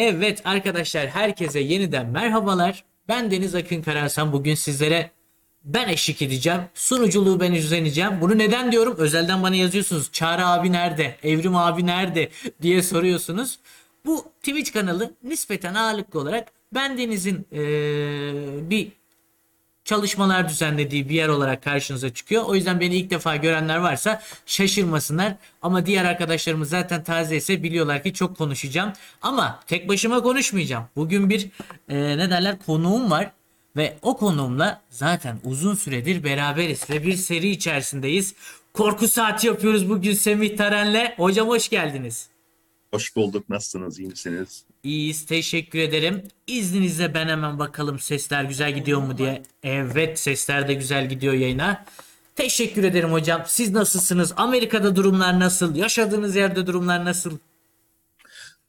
Evet arkadaşlar herkese yeniden merhabalar. Ben Deniz Akın Karasan. Bugün sizlere ben eşlik edeceğim. Sunuculuğu ben üstleneceğim. Bunu neden diyorum? Özelden bana yazıyorsunuz. Çağrı abi nerede? Evrim abi nerede? diye soruyorsunuz. Bu Twitch kanalı nispeten ağırlıklı olarak ben Deniz'in eee, bir çalışmalar düzenlediği bir yer olarak karşınıza çıkıyor. O yüzden beni ilk defa görenler varsa şaşırmasınlar. Ama diğer arkadaşlarımız zaten taze ise biliyorlar ki çok konuşacağım. Ama tek başıma konuşmayacağım. Bugün bir e, ne derler konuğum var. Ve o konuğumla zaten uzun süredir beraberiz ve bir seri içerisindeyiz. Korku saati yapıyoruz bugün Semih Taren'le. Hocam hoş geldiniz. Hoş bulduk. Nasılsınız? iyi misiniz? İyiyiz teşekkür ederim. İzninizle ben hemen bakalım sesler güzel gidiyor mu diye. Evet sesler de güzel gidiyor yayına. Teşekkür ederim hocam. Siz nasılsınız? Amerika'da durumlar nasıl? Yaşadığınız yerde durumlar nasıl?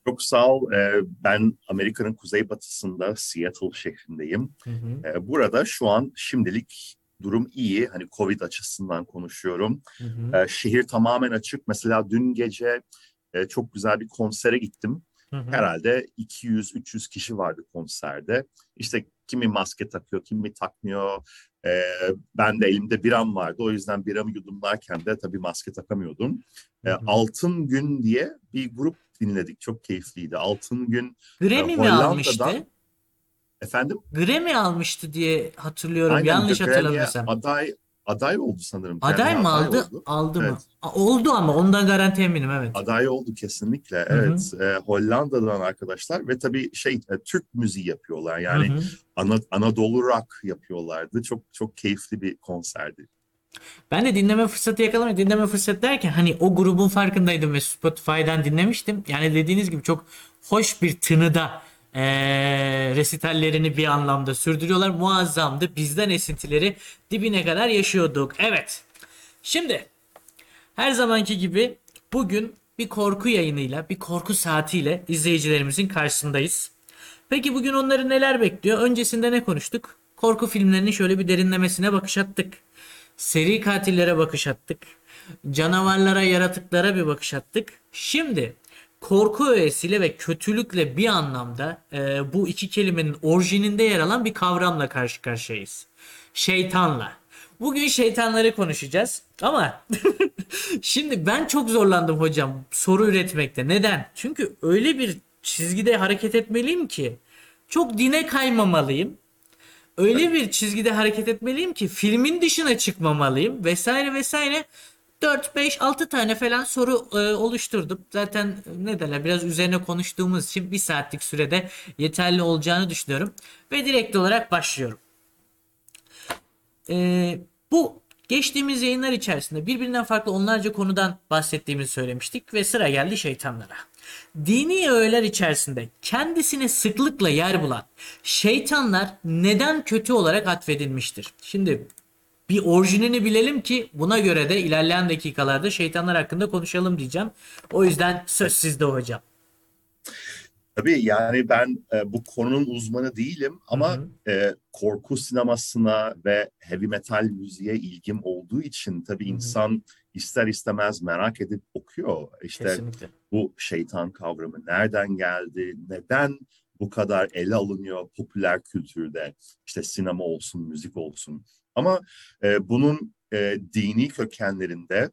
Çok sağ ol. Ee, Ben Amerika'nın kuzeybatısında Seattle şehrindeyim. Hı hı, Ee, Burada şu an şimdilik durum iyi. Hani Covid açısından konuşuyorum. hı hı, Ee, Şehir tamamen açık. Mesela dün gece e, çok güzel bir konsere gittim. hı hı. Herhalde 200-300 kişi vardı konserde. İşte kimi maske takıyor, kimi takmıyor. Ee, ben de elimde biram vardı. O yüzden biramı yudumlarken de tabii maske takamıyordum. Ee, Hı hı. Altın Gün diye bir grup dinledik. Çok keyifliydi. Altın Gün Grammy mi Hollanda'dan- almıştı? efendim Grammy almıştı diye hatırlıyorum. aynen Yanlış hatırlamıyorsam. aday aday oldu sanırım. Aday mı aday aldı? oldu. Aldı mı? Evet. A- Oldu ama ondan garanti eminim evet. Aday oldu kesinlikle. hı. Evet. Ee, Hollanda'dan arkadaşlar ve tabii şey e, Türk müziği yapıyorlar. Yani. Ana- Anadolu rock yapıyorlardı. Çok çok keyifli bir konserdi. Ben de dinleme fırsatı yakalamadım. Dinleme fırsatı derken hani o grubun farkındaydım ve Spotify'dan dinlemiştim. Yani dediğiniz gibi çok hoş bir tınıda eee resitallerini bir anlamda sürdürüyorlar. Muazzamdı. Bizden esintileri dibine kadar yaşıyorduk. Evet. Şimdi her zamanki gibi bugün bir korku yayınıyla, bir korku saatiyle izleyicilerimizin karşısındayız. Peki bugün onları neler bekliyor? Öncesinde ne konuştuk? Korku filmlerinin şöyle bir derinlemesine bakış attık. Seri katillere bakış attık. Canavarlara, yaratıklara bir bakış attık. Şimdi korku öğesiyle ve kötülükle bir anlamda e, bu iki kelimenin orijininde yer alan bir kavramla karşı karşıyayız. Şeytanla. Bugün şeytanları konuşacağız ama şimdi ben çok zorlandım hocam soru üretmekte. Neden? Çünkü öyle bir çizgide hareket etmeliyim ki çok dine kaymamalıyım öyle bir çizgide hareket etmeliyim ki filmin dışına çıkmamalıyım vesaire vesaire. 4 5 6 tane falan soru e, oluşturdum. Zaten e, ne derler biraz üzerine konuştuğumuz için bir saatlik sürede yeterli olacağını düşünüyorum ve direkt olarak başlıyorum. E, bu geçtiğimiz yayınlar içerisinde birbirinden farklı onlarca konudan bahsettiğimizi söylemiştik ve sıra geldi şeytanlara. Dini öğeler içerisinde kendisine sıklıkla yer bulan şeytanlar neden kötü olarak atfedilmiştir? Şimdi bir orijinini bilelim ki buna göre de ilerleyen dakikalarda şeytanlar hakkında konuşalım diyeceğim. O yüzden söz sizde hocam. Tabii yani ben e, bu konunun uzmanı değilim ama Hı e, korku sinemasına ve heavy metal müziğe ilgim olduğu için tabii Hı hı. insan ister istemez merak edip okuyor. İşte Kesinlikle. bu şeytan kavramı nereden geldi, neden bu kadar ele alınıyor popüler kültürde, işte sinema olsun, müzik olsun. Ama e, bunun e, dini kökenlerinde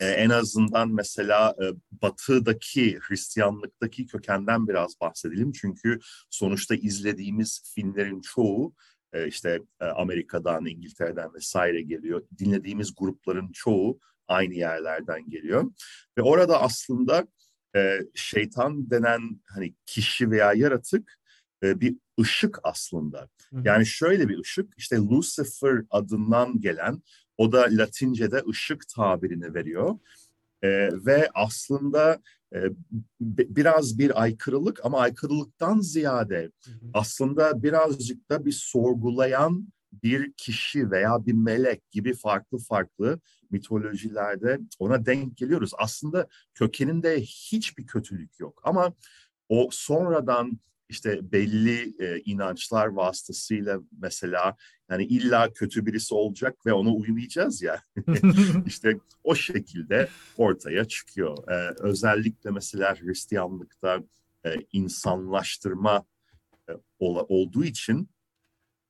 e, en azından mesela e, batıdaki Hristiyanlıktaki kökenden biraz bahsedelim. Çünkü sonuçta izlediğimiz filmlerin çoğu e, işte e, Amerika'dan, İngiltere'den vesaire geliyor. Dinlediğimiz grupların çoğu aynı yerlerden geliyor. Ve orada aslında e, şeytan denen hani kişi veya yaratık e, bir ışık aslında. Yani şöyle bir ışık işte Lucifer adından gelen o da Latince'de ışık tabirini veriyor. E, ve aslında e, bi- biraz bir aykırılık ama aykırılıktan ziyade Hı hı. aslında birazcık da bir sorgulayan bir kişi veya bir melek gibi farklı farklı mitolojilerde ona denk geliyoruz. Aslında kökeninde hiçbir kötülük yok ama o sonradan işte belli e, inançlar vasıtasıyla mesela yani illa kötü birisi olacak ve ona uymayacağız ya. işte o şekilde ortaya çıkıyor. Ee, özellikle mesela Hristiyanlıkta e, insanlaştırma e, ola- olduğu için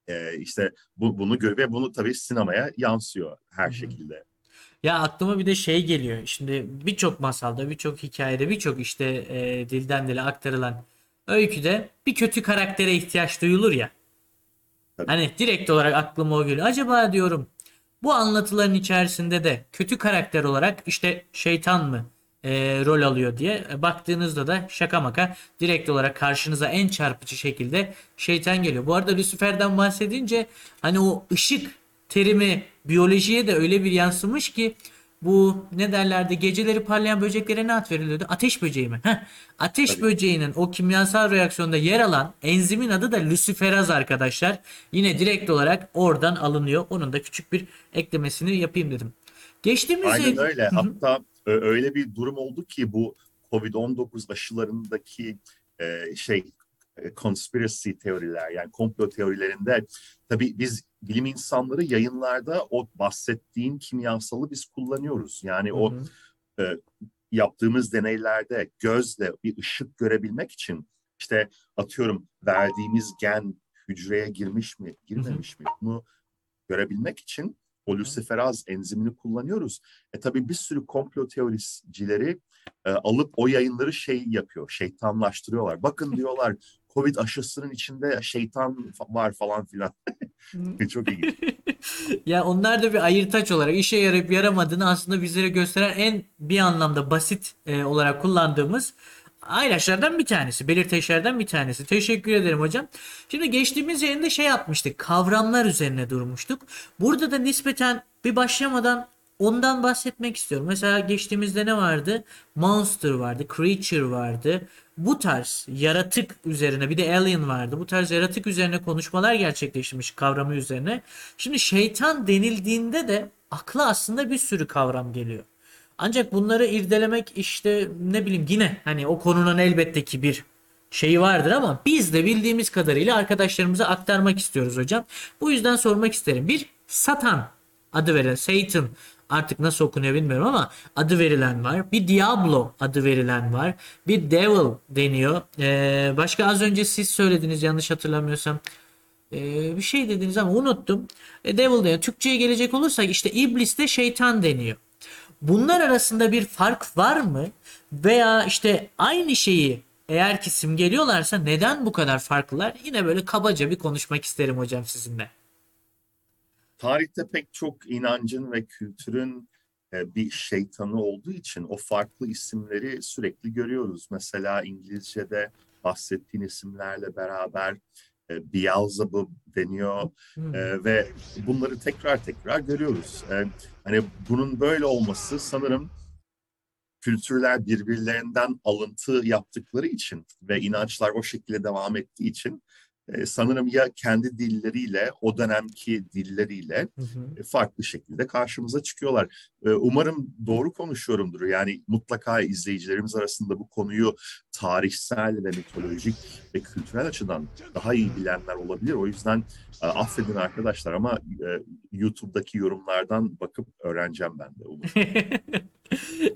e, işte bu, bunu gör ve bunu tabii sinemaya yansıyor her şekilde. Ya aklıma bir de şey geliyor. Şimdi birçok masalda, birçok hikayede, birçok işte e, dilden dile aktarılan öyküde bir kötü karaktere ihtiyaç duyulur ya. Tabii. Hani direkt olarak aklıma o geliyor. Acaba diyorum bu anlatıların içerisinde de kötü karakter olarak işte şeytan mı e, rol alıyor diye e, baktığınızda da şaka maka direkt olarak karşınıza en çarpıcı şekilde şeytan geliyor. Bu arada Lucifer'den bahsedince hani o ışık terimi biyolojiye de öyle bir yansımış ki bu ne derlerdi geceleri parlayan böceklere ne ad veriliyordu? Ateş böceği mi? Heh. Ateş Tabii. böceğinin o kimyasal reaksiyonda yer alan enzimin adı da luciferaz arkadaşlar. Yine direkt olarak oradan alınıyor. Onun da küçük bir eklemesini yapayım dedim. Geçtiğimiz Aynen yıl- öyle. Hı hı. Hatta ö- öyle bir durum oldu ki bu COVID-19 aşılarındaki e, şey e, conspiracy teoriler yani komplo teorilerinde tabii biz bilim insanları yayınlarda o bahsettiğin kimyasalı biz kullanıyoruz. Yani o Hı hı. yaptığımız deneylerde gözle bir ışık görebilmek için işte atıyorum verdiğimiz gen hücreye girmiş mi, girmemiş mi bunu görebilmek için o luciferaz enzimini kullanıyoruz. E tabii bir sürü komplo teoricileri e, alıp o yayınları şey yapıyor, şeytanlaştırıyorlar. Bakın diyorlar Covid aşısının içinde şeytan var falan filan. Çok ilginç. Ya onlar da bir ayırtaç olarak işe yarayıp yaramadığını aslında bizlere gösteren en bir anlamda basit e, olarak kullandığımız ayraçlardan bir tanesi, belirteçlerden bir tanesi. Teşekkür ederim hocam. Şimdi geçtiğimiz yayında şey yapmıştık, kavramlar üzerine durmuştuk. Burada da nispeten bir başlamadan ondan bahsetmek istiyorum. Mesela geçtiğimizde ne vardı? Monster vardı, creature vardı. Bu tarz yaratık üzerine bir de alien vardı. Bu tarz yaratık üzerine konuşmalar gerçekleştirmiş kavramı üzerine. Şimdi şeytan denildiğinde de akla aslında bir sürü kavram geliyor. Ancak bunları irdelemek işte ne bileyim yine hani o konunun elbette ki bir şeyi vardır ama biz de bildiğimiz kadarıyla arkadaşlarımıza aktarmak istiyoruz hocam. Bu yüzden sormak isterim. Bir Satan adı verilen Satan artık nasıl okunuyor bilmiyorum ama adı verilen var. Bir Diablo adı verilen var. Bir Devil deniyor. Ee, başka az önce siz söylediniz yanlış hatırlamıyorsam. Ee, bir şey dediniz ama unuttum. E, Devil deniyor. Türkçe'ye gelecek olursak işte iblis de şeytan deniyor. Bunlar arasında bir fark var mı? Veya işte aynı şeyi eğer ki simgeliyorlarsa neden bu kadar farklılar? Yine böyle kabaca bir konuşmak isterim hocam sizinle. Tarihte pek çok inancın ve kültürün e, bir şeytanı olduğu için o farklı isimleri sürekli görüyoruz. Mesela İngilizce'de bahsettiğin isimlerle beraber e, Beelzebub deniyor Hmm. e, ve bunları tekrar tekrar görüyoruz. E, hani bunun böyle olması sanırım kültürler birbirlerinden alıntı yaptıkları için ve inançlar o şekilde devam ettiği için e, sanırım ya kendi dilleriyle o dönemki dilleriyle Hı hı. e, farklı şekilde karşımıza çıkıyorlar. E, Umarım doğru konuşuyorumdur. Yani mutlaka izleyicilerimiz arasında bu konuyu tarihsel ve mitolojik ve kültürel açıdan daha iyi bilenler olabilir. O yüzden e, affedin arkadaşlar ama e, YouTube'daki yorumlardan bakıp öğreneceğim ben de.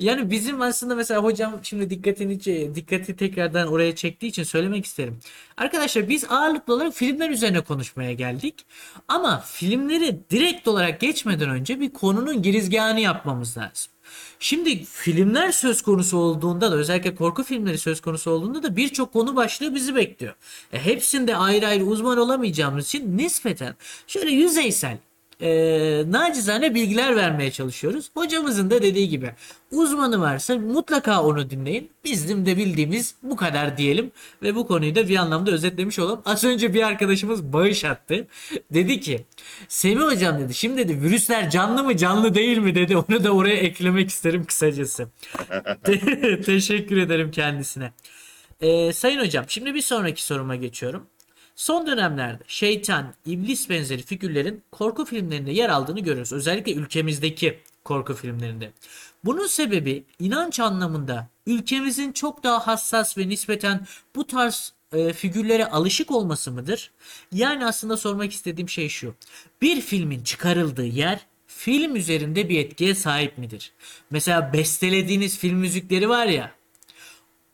Yani bizim aslında mesela hocam şimdi dikkatini dikkati tekrardan oraya çektiği için söylemek isterim. Arkadaşlar biz ağırlıklı olarak filmler üzerine konuşmaya geldik. Ama filmleri direkt olarak geçmeden önce bir konunun girizgahını yapmamız lazım. Şimdi filmler söz konusu olduğunda da özellikle korku filmleri söz konusu olduğunda da birçok konu başlığı bizi bekliyor. E, hepsinde ayrı ayrı uzman olamayacağımız için nispeten şöyle yüzeysel e, nacizane bilgiler vermeye çalışıyoruz. Hocamızın da dediği gibi uzmanı varsa mutlaka onu dinleyin. Bizim de bildiğimiz bu kadar diyelim ve bu konuyu da bir anlamda özetlemiş olalım. Az önce bir arkadaşımız bağış attı. Dedi ki Semih hocam dedi şimdi dedi virüsler canlı mı canlı değil mi dedi. Onu da oraya eklemek isterim kısacası. Te- Teşekkür ederim kendisine. Ee, sayın hocam şimdi bir sonraki soruma geçiyorum. Son dönemlerde şeytan, iblis benzeri figürlerin korku filmlerinde yer aldığını görüyoruz. Özellikle ülkemizdeki korku filmlerinde. Bunun sebebi inanç anlamında ülkemizin çok daha hassas ve nispeten bu tarz e, figürlere alışık olması mıdır? Yani aslında sormak istediğim şey şu. Bir filmin çıkarıldığı yer film üzerinde bir etkiye sahip midir? Mesela bestelediğiniz film müzikleri var ya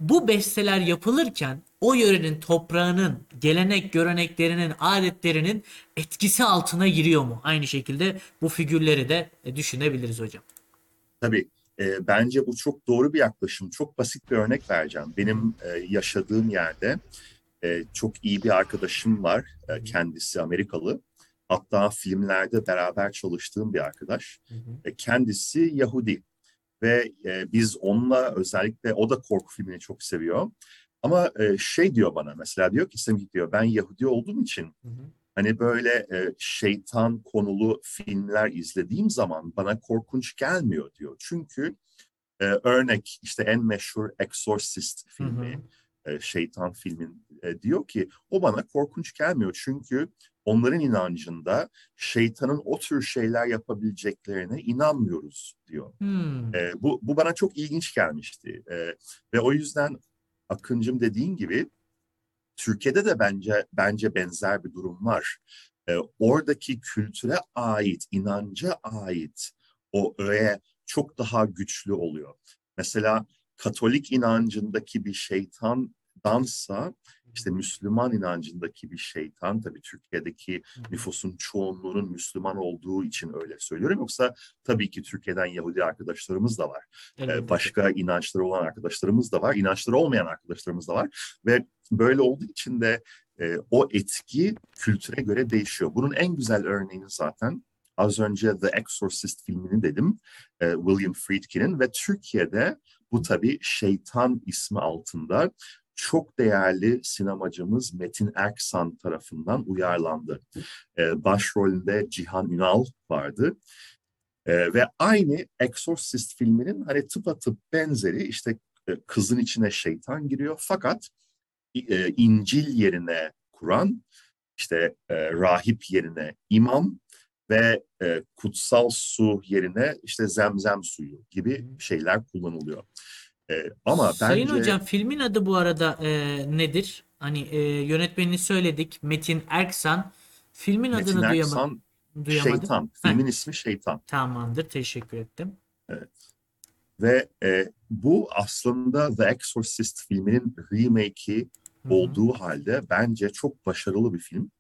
bu besteler yapılırken o yörenin toprağının, gelenek göreneklerinin, adetlerinin etkisi altına giriyor mu? Aynı şekilde bu figürleri de e, düşünebiliriz hocam. Tabii e, bence bu çok doğru bir yaklaşım. Çok basit bir örnek vereceğim. Benim e, yaşadığım yerde e, çok iyi bir arkadaşım var. E, kendisi Amerikalı. Hatta filmlerde beraber çalıştığım bir arkadaş. E, kendisi Yahudi ve e, biz onunla özellikle o da korku filmini çok seviyor. Ama e, şey diyor bana mesela diyor ki Semih diyor ben Yahudi olduğum için hani böyle e, şeytan konulu filmler izlediğim zaman bana korkunç gelmiyor diyor. Çünkü e, örnek işte en meşhur Exorcist filmi, e, şeytan filmin e, diyor ki o bana korkunç gelmiyor. Çünkü onların inancında şeytanın o tür şeyler yapabileceklerine inanmıyoruz diyor. Hmm. E, bu, bu bana çok ilginç gelmişti. E, ve o yüzden Akıncım dediğin gibi Türkiye'de de bence bence benzer bir durum var. E, oradaki kültüre ait, inanca ait o öğe çok daha güçlü oluyor. Mesela Katolik inancındaki bir şeytandansa işte Müslüman inancındaki bir şeytan tabii Türkiye'deki nüfusun çoğunluğunun Müslüman olduğu için öyle söylüyorum. Yoksa tabii ki Türkiye'den Yahudi arkadaşlarımız da var. Elbette. başka inançları olan arkadaşlarımız da var. İnançları olmayan arkadaşlarımız da var. Ve böyle olduğu için de e, o etki kültüre göre değişiyor. Bunun en güzel örneğini zaten az önce The Exorcist filmini dedim. e, William Friedkin'in ve Türkiye'de bu tabii Şeytan ismi altında çok değerli sinemacımız Metin Erksan tarafından uyarlandı. E, başrolünde Cihan Ünal vardı. E, ve aynı Exorcist filminin hani tıpatıp benzeri işte e, kızın içine şeytan giriyor fakat e, İncil yerine Kur'an, işte e, rahip yerine imam ve e, kutsal su yerine işte zemzem suyu gibi şeyler kullanılıyor. E, ama Sayın bence hocam filmin adı bu arada e, nedir? Hani e, yönetmenini söyledik. Metin Erksan. Filmin Metin adını Erksan duyamadım. Şeytan, filmin ismi Şeytan. Tamamdır. Teşekkür ettim. Ve e, bu aslında The Exorcist filminin remake'i olduğu halde bence çok başarılı bir film.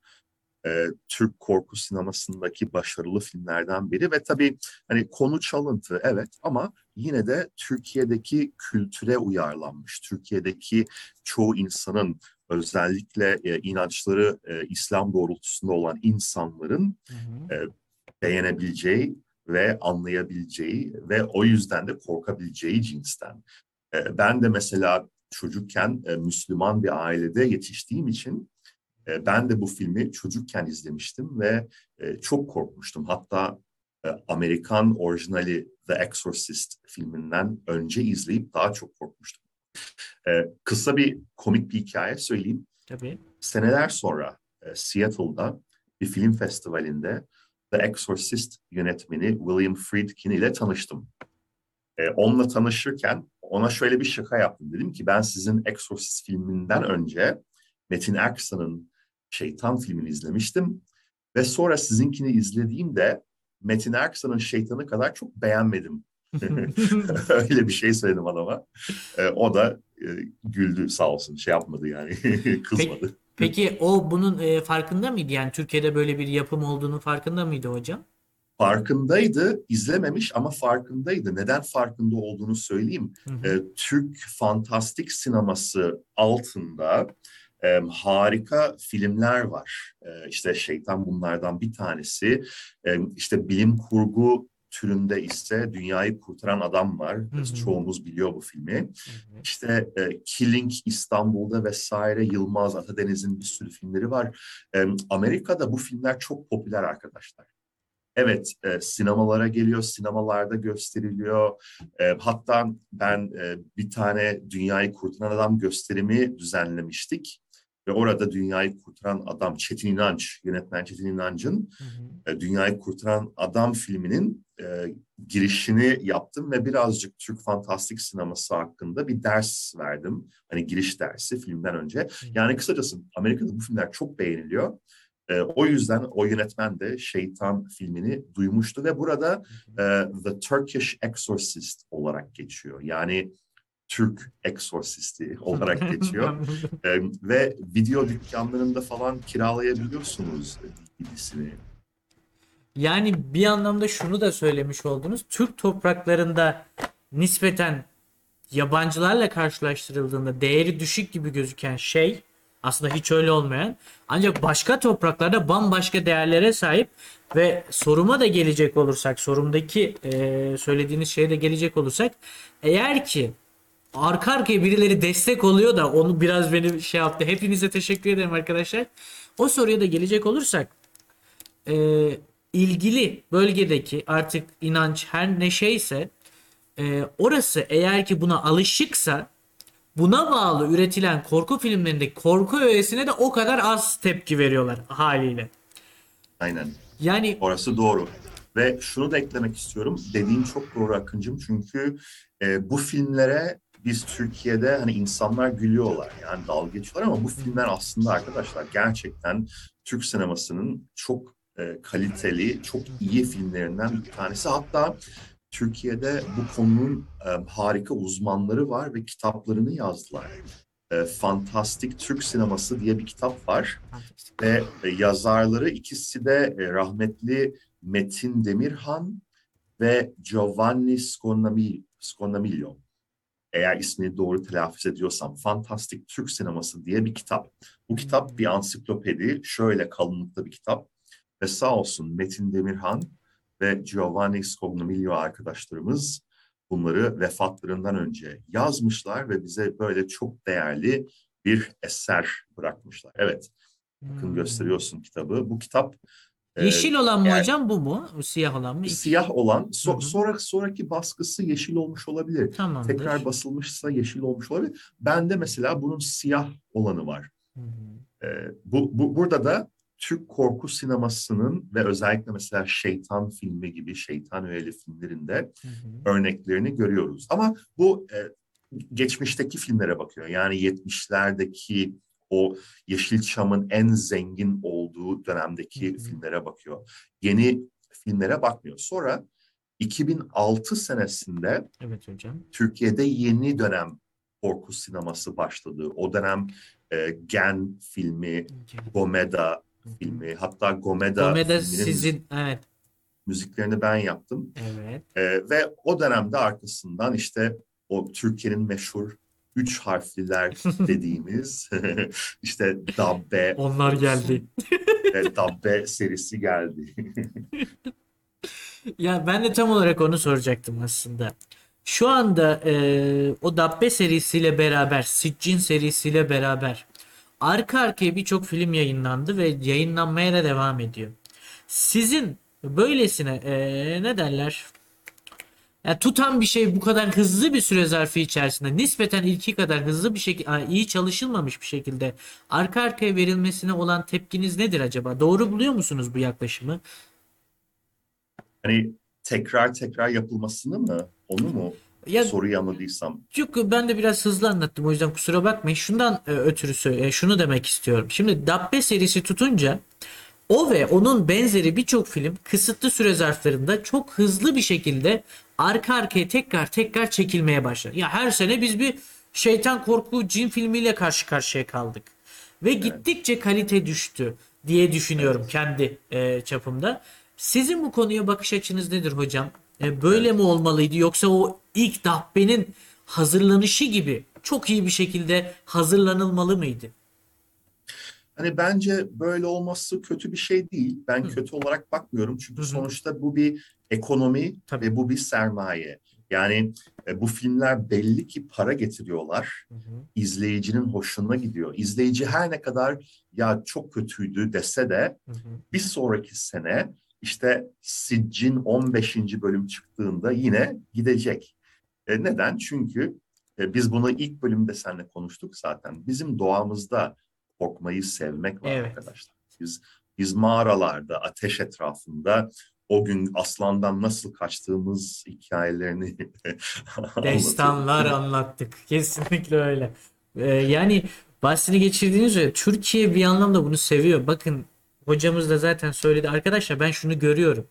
Ee, Türk korku sinemasındaki başarılı filmlerden biri ve tabii hani konu çalıntı evet ama yine de Türkiye'deki kültüre uyarlanmış. Türkiye'deki çoğu insanın özellikle e, inançları e, İslam doğrultusunda olan insanların Hı hı. beğenebileceği ve anlayabileceği ve o yüzden de korkabileceği cinsten. E, ben de mesela çocukken e, Müslüman bir ailede yetiştiğim için e, ben de bu filmi çocukken izlemiştim ve e, çok korkmuştum. Hatta e, Amerikan orijinali The Exorcist filminden önce izleyip daha çok korkmuştum. E, kısa bir komik bir hikaye söyleyeyim Tabii. seneler sonra e, Seattle'da bir film festivalinde The Exorcist yönetmeni William Friedkin ile tanıştım. E, onunla tanışırken ona şöyle bir şaka yaptım. Dedim ki ben sizin Exorcist filminden önce Metin Erksan'ın Şeytan filmini izlemiştim. Ve sonra sizinkini izlediğimde Metin Erksan'ın Şeytanı kadar çok beğenmedim. Öyle bir şey söyledim adama. E, o da e, güldü sağ olsun. Şey yapmadı yani. Kızmadı. Peki o bunun e, farkında mıydı? Yani Türkiye'de böyle bir yapım olduğunu farkında mıydı hocam? farkındaydı, izlememiş ama farkındaydı. Neden farkında olduğunu söyleyeyim. Hı hı. Ee, Türk fantastik sineması altında e, harika filmler var. E, işte Şeytan bunlardan bir tanesi. E, işte bilim kurgu türünde ise Dünyayı Kurtaran Adam var. Hı hı. Çoğumuz biliyor bu filmi. Evet. İşte e, Killing İstanbul'da vesaire Yılmaz Atadeniz'in bir sürü filmleri var. E, Amerika'da bu filmler çok popüler arkadaşlar. Evet, e, sinemalara geliyor, sinemalarda gösteriliyor. E, hatta ben e, bir tane Dünyayı Kurtaran Adam gösterimi düzenlemiştik. Ve orada Dünyayı Kurtaran Adam, Çetin İnanç, yönetmen Çetin İnanç'ın Hı hı. e, Dünyayı Kurtaran Adam filminin e, girişini yaptım ve birazcık Türk fantastik sineması hakkında bir ders verdim. Hani giriş dersi filmden önce. Yani kısacası Amerika'da bu filmler çok beğeniliyor. E, o yüzden o yönetmen de Şeytan filmini duymuştu ve burada e, The Turkish Exorcist olarak geçiyor. Yani Türk Exorcisti olarak geçiyor. E, ve video dükkanlarında falan kiralayabiliyorsunuz DVD'sini. Yani bir anlamda şunu da söylemiş oldunuz. Türk topraklarında nispeten yabancılarla karşılaştırıldığında değeri düşük gibi gözüken şey aslında hiç öyle olmayan ancak başka topraklarda bambaşka değerlere sahip ve soruma da gelecek olursak sorumdaki e, söylediğiniz şeye de gelecek olursak eğer ki arka arkaya birileri destek oluyor da onu biraz beni şey yaptı. Hepinize teşekkür ederim arkadaşlar. O soruya da gelecek olursak e, ilgili bölgedeki artık inanç her ne şeyse e, orası eğer ki buna alışıksa buna bağlı üretilen korku filmlerindeki korku öğesine de o kadar az tepki veriyorlar haliyle. Aynen. Yani Orası doğru. Ve şunu da eklemek istiyorum. Dediğin çok doğru Akıncım. Çünkü e, bu filmlere biz Türkiye'de hani insanlar gülüyorlar. Yani dalga geçiyorlar ama bu filmler aslında arkadaşlar gerçekten Türk sinemasının çok e, kaliteli, çok iyi filmlerinden bir tanesi. Hatta Türkiye'de bu konunun e, harika uzmanları var ve kitaplarını yazdılar. E, Fantastik Türk Sineması diye bir kitap var. Ve e, yazarları ikisi de e, rahmetli Metin Demirhan ve Giovanni Sconamillo. Eğer ismini doğru telaffuz ediyorsam Fantastik Türk Sineması diye bir kitap. Bu kitap bir ansiklopedi, şöyle kalınlıkta bir kitap. Ve sağ olsun Metin Demirhan ve Giovanni Scognamiglio arkadaşlarımız bunları vefatlarından önce yazmışlar ve bize böyle çok değerli bir eser bırakmışlar. Evet, bakın Hmm. gösteriyorsun kitabı. Bu kitap yeşil olan mı eğer- hocam bu mu? Siyah olan mı? siyah olan, so- Hı hı. sonra sonraki baskısı yeşil olmuş olabilir. Tamamdır. Tekrar basılmışsa yeşil olmuş olabilir. Bende mesela bunun siyah olanı var. Hı hı. Ee, bu, bu burada da Türk korku sinemasının ve özellikle mesela Şeytan filmi gibi Şeytan öğeli filmlerinde Hı hı. örneklerini görüyoruz. Ama bu e, geçmişteki filmlere bakıyor. Yani 70'lerdeki o Yeşilçam'ın en zengin olduğu dönemdeki hı. filmlere bakıyor. Yeni filmlere bakmıyor. Sonra 2006 senesinde Evet hocam. Türkiye'de yeni dönem korku sineması başladı. O dönem e, Gen filmi, Gomeda filmi, hatta Gomeda, filminin sizin evet müziklerini ben yaptım. evet. E, ve o dönemde arkasından işte o Türkiye'nin meşhur üç harfliler dediğimiz işte Dabbe Onlar geldi. ve Dabbe serisi geldi. Ya ben de tam olarak onu soracaktım aslında. Şu anda e, o Dabbe serisiyle beraber, Siccin serisiyle beraber arka arkaya birçok film yayınlandı ve yayınlanmaya da devam ediyor. Sizin böylesine e, ne derler? Ya tutan bir şey bu kadar hızlı bir süre zarfı içerisinde nispeten ilki kadar hızlı bir şekilde iyi çalışılmamış bir şekilde arka arkaya verilmesine olan tepkiniz nedir acaba? Doğru buluyor musunuz bu yaklaşımı? Hani tekrar tekrar yapılmasını mı? Onu mu? Ya Soruyu anladıysam. Çünkü ben de biraz hızlı anlattım o yüzden kusura bakmayın. Şundan e, ötürü e, şunu demek istiyorum. Şimdi Dabbe serisi tutunca o ve onun benzeri birçok film kısıtlı süre zarflarında çok hızlı bir şekilde arka arkaya tekrar tekrar çekilmeye başladı. Ya her sene biz bir şeytan korku cin filmiyle karşı karşıya kaldık. Ve gittikçe kalite düştü diye düşünüyorum kendi e, çapımda. Sizin bu konuya bakış açınız nedir hocam? E, böyle mi olmalıydı yoksa o ilk Dabbe'nin hazırlanışı gibi çok iyi bir şekilde hazırlanılmalı mıydı? Hani bence böyle olması kötü bir şey değil. Ben Hı. kötü olarak bakmıyorum. Çünkü hı. sonuçta bu bir ekonomi Tabii. ve bu bir sermaye. Yani e, bu filmler belli ki para getiriyorlar. İzleyicinin hoşuna gidiyor. İzleyici her ne kadar ya çok kötüydü dese de bir sonraki sene işte Siccin 15. bölüm çıktığında yine gidecek. E, neden? Çünkü e, biz bunu ilk bölümde seninle konuştuk zaten. Bizim doğamızda korkmayı sevmek var Evet. arkadaşlar. Biz biz mağaralarda, ateş etrafında o gün aslandan nasıl kaçtığımız hikayelerini Destanlar anlattık. Kesinlikle öyle. Ee, yani bahsini geçirdiğiniz üzere Türkiye bir anlamda bunu seviyor. Bakın hocamız da zaten söyledi. Arkadaşlar ben şunu görüyorum.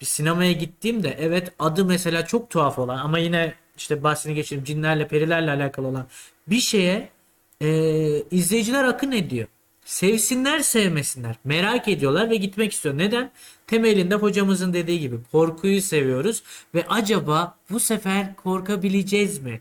Bir sinemaya gittiğimde evet adı mesela çok tuhaf olan ama yine işte bahsini geçireyim cinlerle perilerle alakalı olan bir şeye e, izleyiciler akın ediyor. Sevsinler sevmesinler. Merak ediyorlar ve gitmek istiyor. Neden? Temelinde hocamızın dediği gibi korkuyu seviyoruz ve acaba bu sefer korkabileceğiz mi?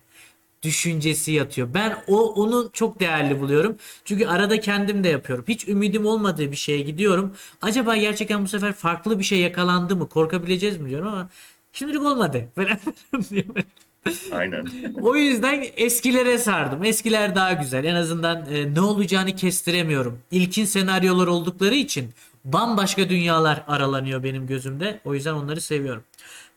düşüncesi yatıyor. Ben o onu çok değerli buluyorum. Çünkü arada kendim de yapıyorum. Hiç ümidim olmadığı bir şeye gidiyorum. Acaba gerçekten bu sefer farklı bir şey yakalandı mı? Korkabileceğiz mi diyorum ama şimdilik olmadı. Aynen. o yüzden eskilere sardım. Eskiler daha güzel. En azından e, ne olacağını kestiremiyorum. İlkin senaryolar oldukları için bambaşka dünyalar aralanıyor benim gözümde. O yüzden onları seviyorum.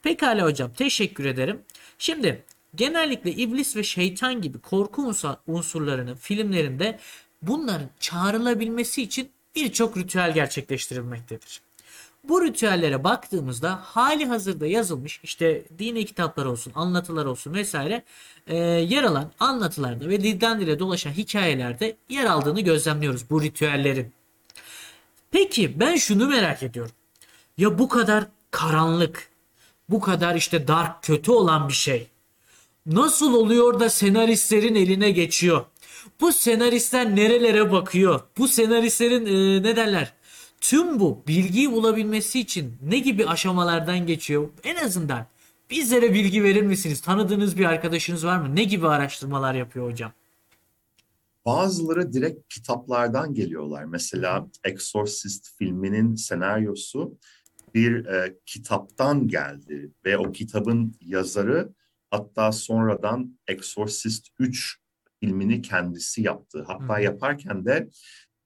Pekala hocam teşekkür ederim. Şimdi genellikle iblis ve şeytan gibi korku unsurlarının filmlerinde bunların çağrılabilmesi için birçok ritüel gerçekleştirilmektedir. Bu ritüellere baktığımızda hali hazırda yazılmış işte dini kitaplar olsun, anlatılar olsun vesaire e, yer alan anlatılarda ve dilden dile dolaşan hikayelerde yer aldığını gözlemliyoruz bu ritüellerin. Peki ben şunu merak ediyorum. Ya bu kadar karanlık, bu kadar işte dark, kötü olan bir şey nasıl oluyor da senaristlerin eline geçiyor? Bu senaristler nerelere bakıyor? Bu senaristlerin e, ne derler? Tüm bu bilgiyi bulabilmesi için ne gibi aşamalardan geçiyor? En azından bizlere bilgi verir misiniz? Tanıdığınız bir arkadaşınız var mı? Ne gibi araştırmalar yapıyor hocam? Bazıları direkt kitaplardan geliyorlar. Mesela Exorcist filminin senaryosu bir e, kitaptan geldi ve o kitabın yazarı hatta sonradan Exorcist 3 filmini kendisi yaptı. Hatta Hı. yaparken de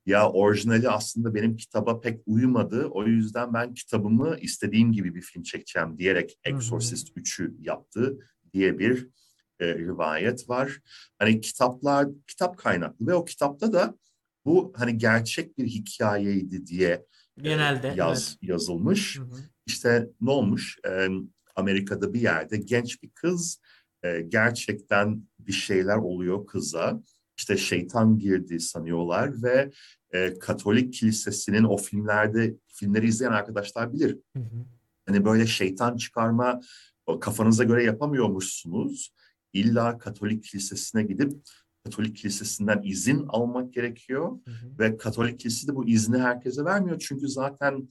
ya orijinali aslında benim kitaba pek uymadı. O yüzden ben kitabımı istediğim gibi bir film çekeceğim diyerek. Exorcist 3'ü yaptı diye bir e, rivayet var. Hani kitaplar kitap kaynaklı ve o kitapta da bu hani gerçek bir hikayeydi diye e, Genelde. yaz yazılmış. evet. Hı hı. İşte ne olmuş? Ee, Amerika'da bir yerde genç bir kız e, gerçekten bir şeyler oluyor kıza. İşte şeytan girdi sanıyorlar ve e, Katolik kilisesinin o filmlerde filmleri izleyen arkadaşlar bilir. Hı hı. Hani böyle şeytan çıkarma kafanıza göre yapamıyormuşsunuz. İlla Katolik kilisesine gidip Katolik kilisesinden izin almak gerekiyor Hı hı. ve Katolik Kilisesi de bu izni herkese vermiyor. Çünkü zaten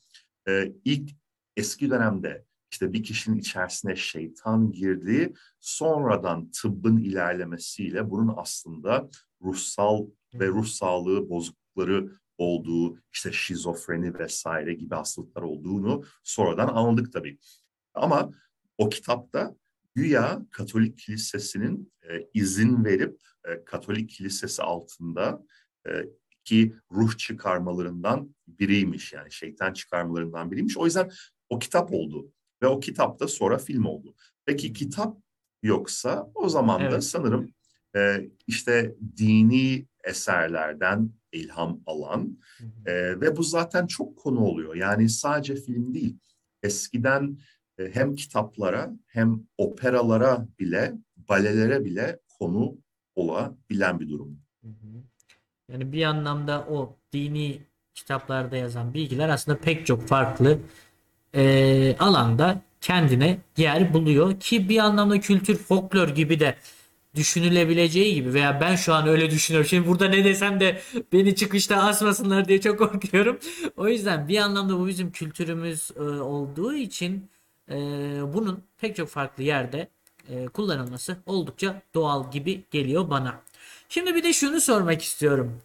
e, ilk eski dönemde işte bir kişinin içerisine şeytan girdiği sonradan tıbbın ilerlemesiyle bunun aslında ruhsal ve ruh sağlığı bozuklukları olduğu, işte şizofreni vesaire gibi hastalıklar olduğunu sonradan anladık tabii. Ama o kitapta güya Katolik Kilisesi'nin e, izin verip e, Katolik Kilisesi altında e, ki ruh çıkarmalarından biriymiş yani şeytan çıkarmalarından biriymiş. O yüzden o kitap oldu ve o kitap da sonra film oldu. Peki kitap yoksa o zaman da Evet. sanırım e, işte dini eserlerden ilham alan Hı hı. e, ve bu zaten çok konu oluyor. Yani sadece film değil. Eskiden e, hem kitaplara hem operalara bile, balelere bile konu olabilen bir durum. Hı. Yani bir anlamda o dini kitaplarda yazan bilgiler aslında pek çok farklı eee, alanda kendine yer buluyor ki bir anlamda kültür folklor gibi de düşünülebileceği gibi veya ben şu an öyle düşünüyorum. Şimdi burada ne desem de beni çıkışta asmasınlar diye çok korkuyorum. O yüzden bir anlamda bu bizim kültürümüz e, olduğu için e, bunun pek çok farklı yerde e, kullanılması oldukça doğal gibi geliyor bana. Şimdi bir de şunu sormak istiyorum.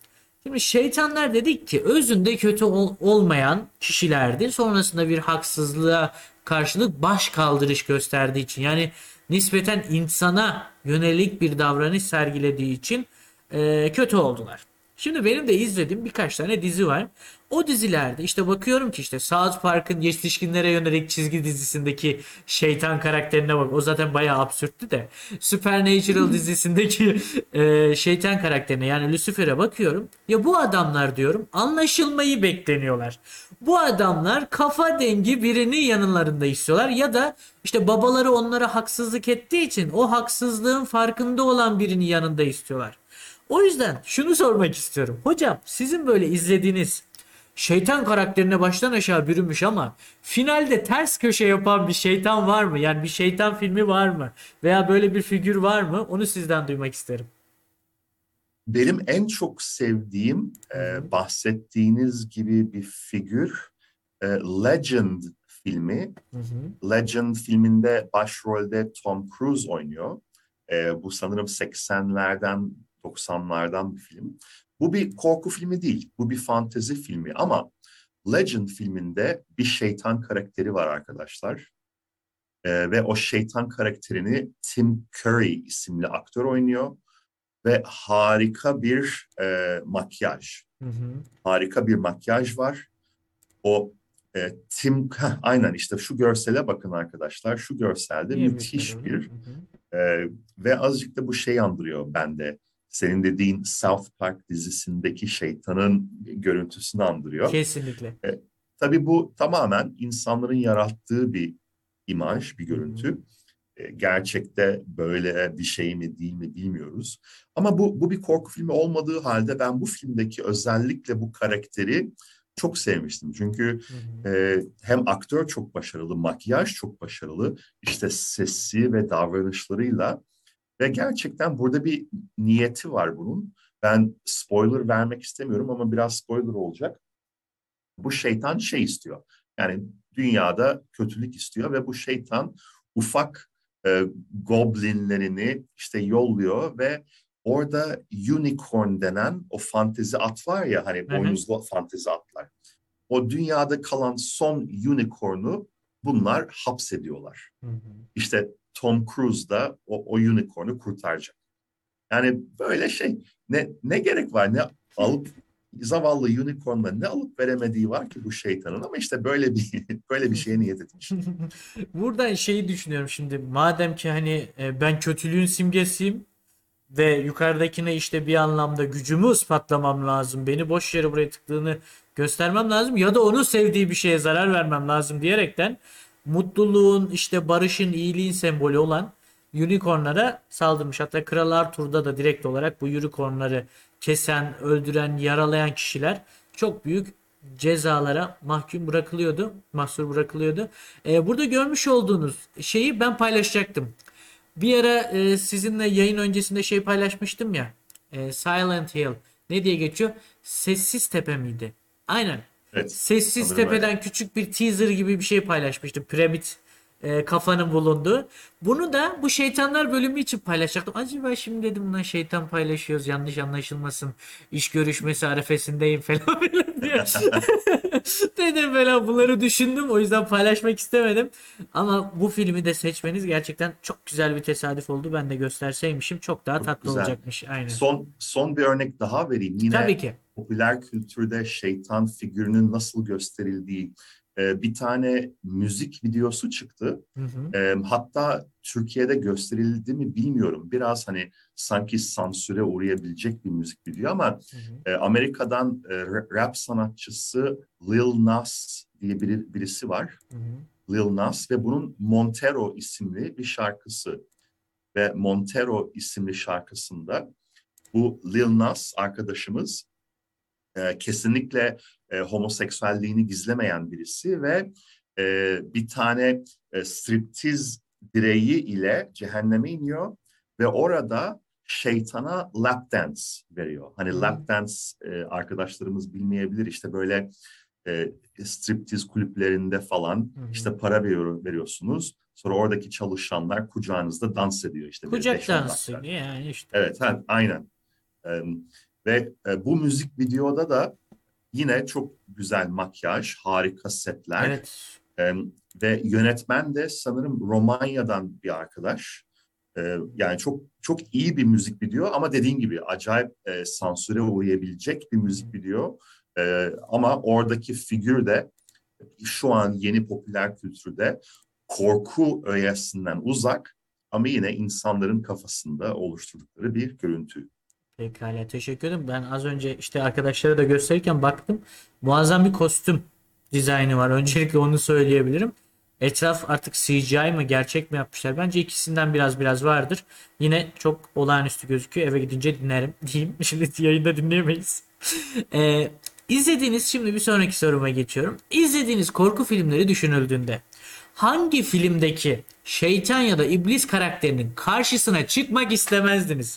Şimdi şeytanlar dedik ki özünde kötü ol- olmayan kişilerdi. Sonrasında bir haksızlığa karşılık baş kaldırış gösterdiği için yani nispeten insana yönelik bir davranış sergilediği için e, kötü oldular. Şimdi benim de izlediğim birkaç tane dizi var. O dizilerde işte bakıyorum ki işte South Park'ın yetişkinlere yönelik çizgi dizisindeki şeytan karakterine bak. O zaten bayağı absürttü de. Supernatural dizisindeki e, şeytan karakterine yani Lucifer'e bakıyorum. Ya bu adamlar diyorum anlaşılmayı bekleniyorlar. Bu adamlar kafa dengi birini yanlarında istiyorlar ya da işte babaları onlara haksızlık ettiği için o haksızlığın farkında olan birini yanında istiyorlar. O yüzden şunu sormak istiyorum. Hocam sizin böyle izlediğiniz şeytan karakterine baştan aşağı bürünmüş ama finalde ters köşe yapan bir şeytan var mı? Yani bir şeytan filmi var mı? Veya böyle bir figür var mı? Onu sizden duymak isterim. Benim en çok sevdiğim e, bahsettiğiniz gibi bir figür e, Legend filmi. Hı hı. Legend filminde başrolde Tom Cruise oynuyor. E, bu sanırım 80'lerden 90'lardan bir film. Bu bir korku filmi değil. Bu bir fantezi filmi ama Legend filminde bir şeytan karakteri var arkadaşlar. E, ve o şeytan karakterini Tim Curry isimli aktör oynuyor. Ve harika bir e, makyaj Hı hı. harika bir makyaj var. O e, Tim Heh, aynen işte şu görsele bakın arkadaşlar. Şu görselde Niye müthiş bir öyle? Hı hı. e, ve azıcık da bu şey andırıyor bende. Senin dediğin South Park dizisindeki şeytanın görüntüsünü andırıyor. Kesinlikle. Tabii bu tamamen insanların yarattığı bir imaj, bir görüntü. E, Gerçekte böyle bir şey mi değil mi bilmiyoruz. Ama bu, bu bir korku filmi olmadığı halde ben bu filmdeki özellikle bu karakteri çok sevmiştim. Çünkü Hı hı. e, hem aktör çok başarılı, makyaj çok başarılı, işte sesi ve davranışlarıyla ve gerçekten burada bir niyeti var bunun. Ben spoiler vermek istemiyorum ama biraz spoiler olacak. Bu şeytan şey istiyor. Yani dünyada kötülük istiyor ve bu şeytan ufak e, goblinlerini işte yolluyor ve orada unicorn denen o fantezi at var ya hani boynuzlu fantezi atlar. O dünyada kalan son unicorn'u bunlar hapsediyorlar. Hı hı. İşte Tom Cruise da o, o unicorn'u kurtaracak. Yani böyle şey ne ne gerek var ne alıp zavallı unicorn'la ne alıp veremediği var ki bu şeytanın ama işte böyle bir böyle bir şeye niyet etmiş. Buradan şeyi düşünüyorum şimdi. Madem ki hani e, ben kötülüğün simgesiyim ve yukarıdakine işte bir anlamda gücümü ispatlamam lazım. Beni boş yere buraya tıktığını göstermem lazım ya da onun sevdiği bir şeye zarar vermem lazım diyerekten mutluluğun işte barışın iyiliğin sembolü olan unicornlara saldırmış. Hatta Kral Arthur'da da direkt olarak bu unicornları kesen, öldüren, yaralayan kişiler çok büyük cezalara mahkum bırakılıyordu. Mahsur bırakılıyordu. Ee, burada görmüş olduğunuz şeyi ben paylaşacaktım. Bir ara e, sizinle yayın öncesinde şey paylaşmıştım ya. E, Silent Hill. Ne diye geçiyor? Sessiz Tepe miydi? Aynen. Evet. Sessiz sanırım Tepe'den öyle. küçük bir teaser gibi bir şey paylaşmıştım. Piramit e, kafanın bulunduğu. Bunu da bu şeytanlar bölümü için paylaşacaktım. Acaba şimdi dedim lan şeytan paylaşıyoruz yanlış anlaşılmasın. İş görüşmesi arefesindeyim falan diye. dedim falan bunları düşündüm. O yüzden paylaşmak istemedim. Ama bu filmi de seçmeniz gerçekten çok güzel bir tesadüf oldu. Ben de gösterseymişim çok daha Çok tatlı güzel. olacakmış. Aynen. Son son bir örnek daha vereyim. Yine Tabii ki. Popüler kültürde şeytan figürünün nasıl gösterildiği e, bir tane müzik videosu çıktı. Hı hı. E, hatta Türkiye'de gösterildi mi bilmiyorum. Biraz hani sanki sansüre uğrayabilecek bir müzik video ama Hı hı. e, Amerika'dan e, ra- rap sanatçısı Lil Nas diye biri, birisi var. Hı hı. Lil Nas ve bunun Montero isimli bir şarkısı. Ve Montero isimli şarkısında bu Lil Nas arkadaşımız e, kesinlikle e, homoseksüelliğini gizlemeyen birisi ve e, bir tane e, striptiz direği ile cehenneme iniyor ve orada şeytana lap dance veriyor. Hani Hmm. lap dance e, arkadaşlarımız bilmeyebilir işte böyle e, striptiz kulüplerinde falan hı. işte para veriyor, veriyorsunuz. Sonra oradaki çalışanlar kucağınızda dans ediyor işte. Kucak dansı yani işte. Evet, ha, aynen. Ee, ve e, bu müzik videoda da yine çok güzel makyaj, harika setler. Evet. Ee, ve yönetmen de sanırım Romanya'dan bir arkadaş. Ee, yani çok çok iyi bir müzik video ama dediğin gibi acayip e, sansüre uğrayabilecek bir müzik video. Ee, ama oradaki figür de şu an yeni popüler kültürde korku öğesinden uzak ama yine insanların kafasında oluşturdukları bir görüntü. Pekala teşekkür ederim. Ben az önce işte arkadaşlara da gösterirken baktım. Muazzam bir kostüm dizaynı var. Öncelikle onu söyleyebilirim. Etraf artık CGI mı gerçek mi yapmışlar? Bence ikisinden biraz biraz vardır. Yine çok olağanüstü gözüküyor. Eve gidince dinlerim diyeyim. Şimdi yayında dinleyemeyiz. Ee, İzlediğiniz şimdi bir sonraki soruma geçiyorum. İzlediğiniz korku filmleri düşünüldüğünde hangi filmdeki şeytan ya da iblis karakterinin karşısına çıkmak istemezdiniz?